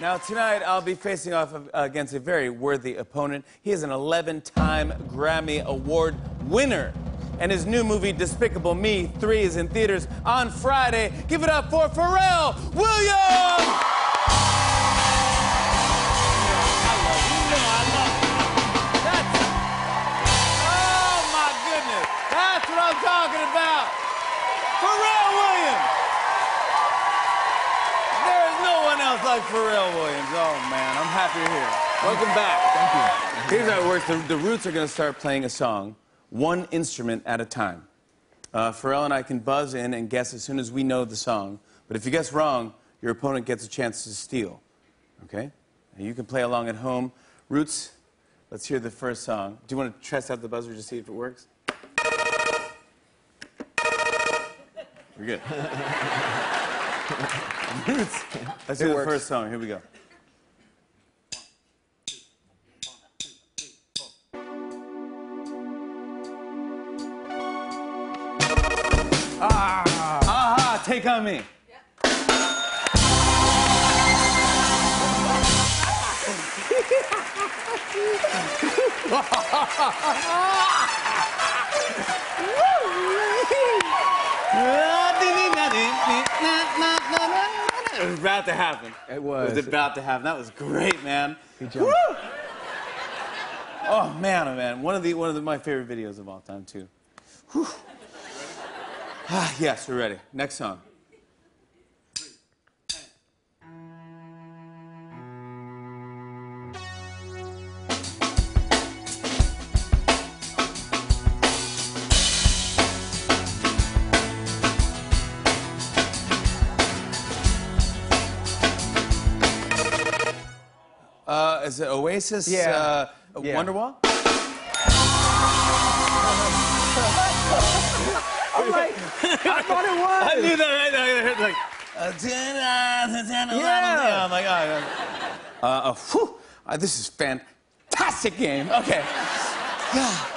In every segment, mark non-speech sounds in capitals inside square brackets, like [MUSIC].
Now, tonight I'll be facing off against a very worthy opponent. He is an 11 time Grammy Award winner. And his new movie, Despicable Me 3, is in theaters on Friday. Give it up for Pharrell Williams! Oh, my goodness. That's what I'm talking about. Pharrell Williams! There is no one else like Pharrell Williams. Oh man, I'm happy you're here. Welcome back. Thank you. Here's how it works. The, the Roots are going to start playing a song, one instrument at a time. Uh, Pharrell and I can buzz in and guess as soon as we know the song. But if you guess wrong, your opponent gets a chance to steal. Okay? And you can play along at home. Roots, let's hear the first song. Do you want to test out the buzzer to see if it works? We're good. [LAUGHS] Roots. Let's hear the first song. Here we go. Ah, aha, take on me. [LAUGHS] [LAUGHS] It was about to happen. It was. It was about to happen. That was great, man. He jumped. Woo! Oh man, oh man, one of the one of the, my favorite videos of all time too. Whew. Ah, yes, we're ready. Next song. Is it Oasis? Yeah. Uh, Yeah. Wonderwall? [LAUGHS] I'm like, I thought it was. I knew that right now. I heard like. Yeah. I'm like, oh, yeah. Uh, uh, whew. Uh, this is fantastic game. Okay. Yeah.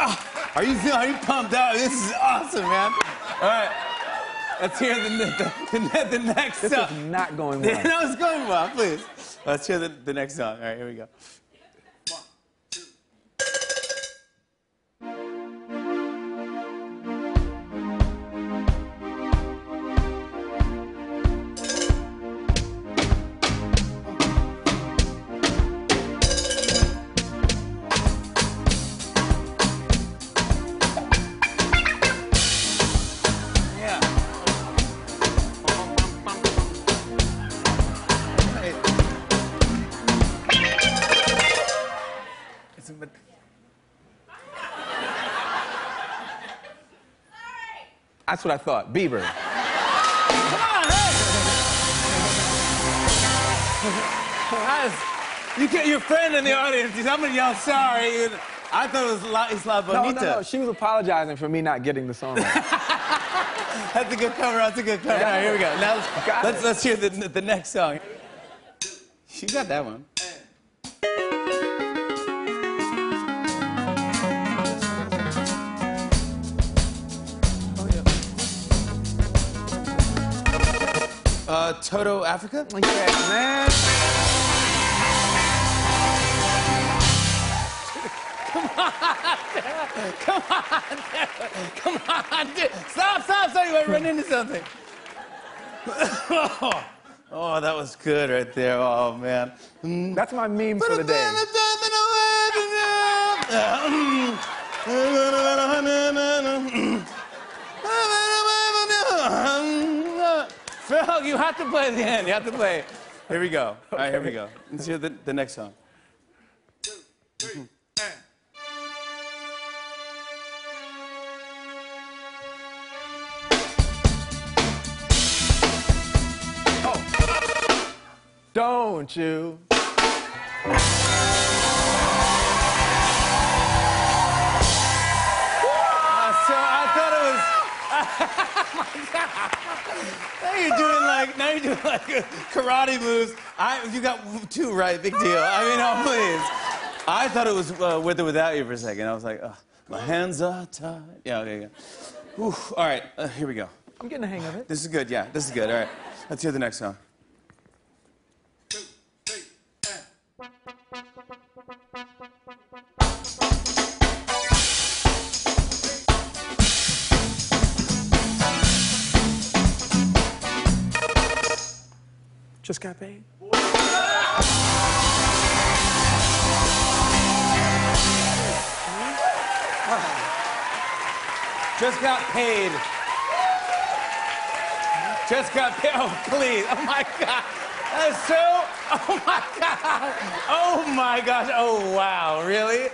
Ah, Are you feeling? Are you pumped out? This is awesome, man. All right. Let's hear the the, the, next This song. is not going [LAUGHS] well. no, it's going well. Please. Let's hear the, the next song. All right, here we go. That's what I thought. Bieber. Guys, [LAUGHS] you get your friend in the audience. I'm gonna yell sorry. I thought it was La Isla Bonita. no, no. no. She was apologizing for me not getting the song. [LAUGHS] That's a good cover. That's a good cover. All right, here we go. Now let's let's, let's hear the, the next song. She got that one. Uh, Toto Africa? yeah, man. Come on, come on, come on, dude. Stop, stop, stop. You might run into something. [LAUGHS] oh, that was good right there. Oh, man. That's my meme for the day. You have to play at the end. You have to play. Here we go. All right, here we go. Let's hear the, the next song. Oh. Don't you? So I thought it was. [LAUGHS] now you're doing like now you're doing like [LAUGHS] karate moves. I you got two right, big deal. I mean, oh please. I thought it was uh, with or without you for a second. I was like, Ugh, my hands are tied. Yeah, okay, yeah. All right, uh, here we go. I'm getting the hang of it. This is good, yeah. This is good. All right. Let's hear the next song. Just got paid. Just got paid. Just got paid. Oh, please. Oh, my God. That is so. Oh, my God. Oh, my gosh. Oh, wow. Really?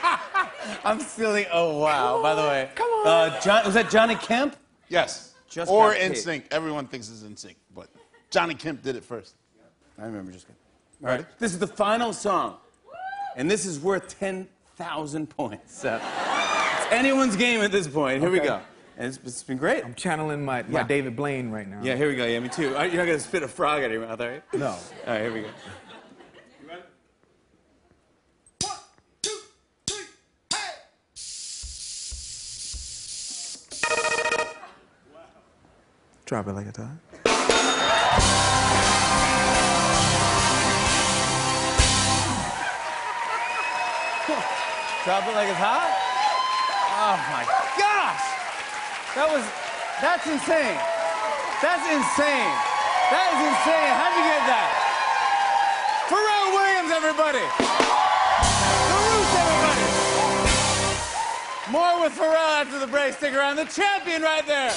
[LAUGHS] I'm feeling. Oh, wow. By the way. come on. Uh, John, was that Johnny Kemp? Yes. Just or got paid. NSYNC. Everyone thinks it's NSYNC, but Johnny Kemp did it first. I remember just kidding. All right. This is the final song. And this is worth 10,000 points. So it's anyone's game at this point. Here we Okay. go. And it's, it's been great. I'm channeling my, my Yeah. David Blaine right now. Yeah, here we go. Yeah, me too. All right, You're not going to spit a frog out of your mouth, are you? No. All right, here we go. Drop it like a tie. Drop it like it's hot? Oh my gosh! That was, that's insane. That's insane. That is insane. How'd you get that? Pharrell Williams, everybody. The Roots, everybody. More with Pharrell after the break. Stick around. The champion right there.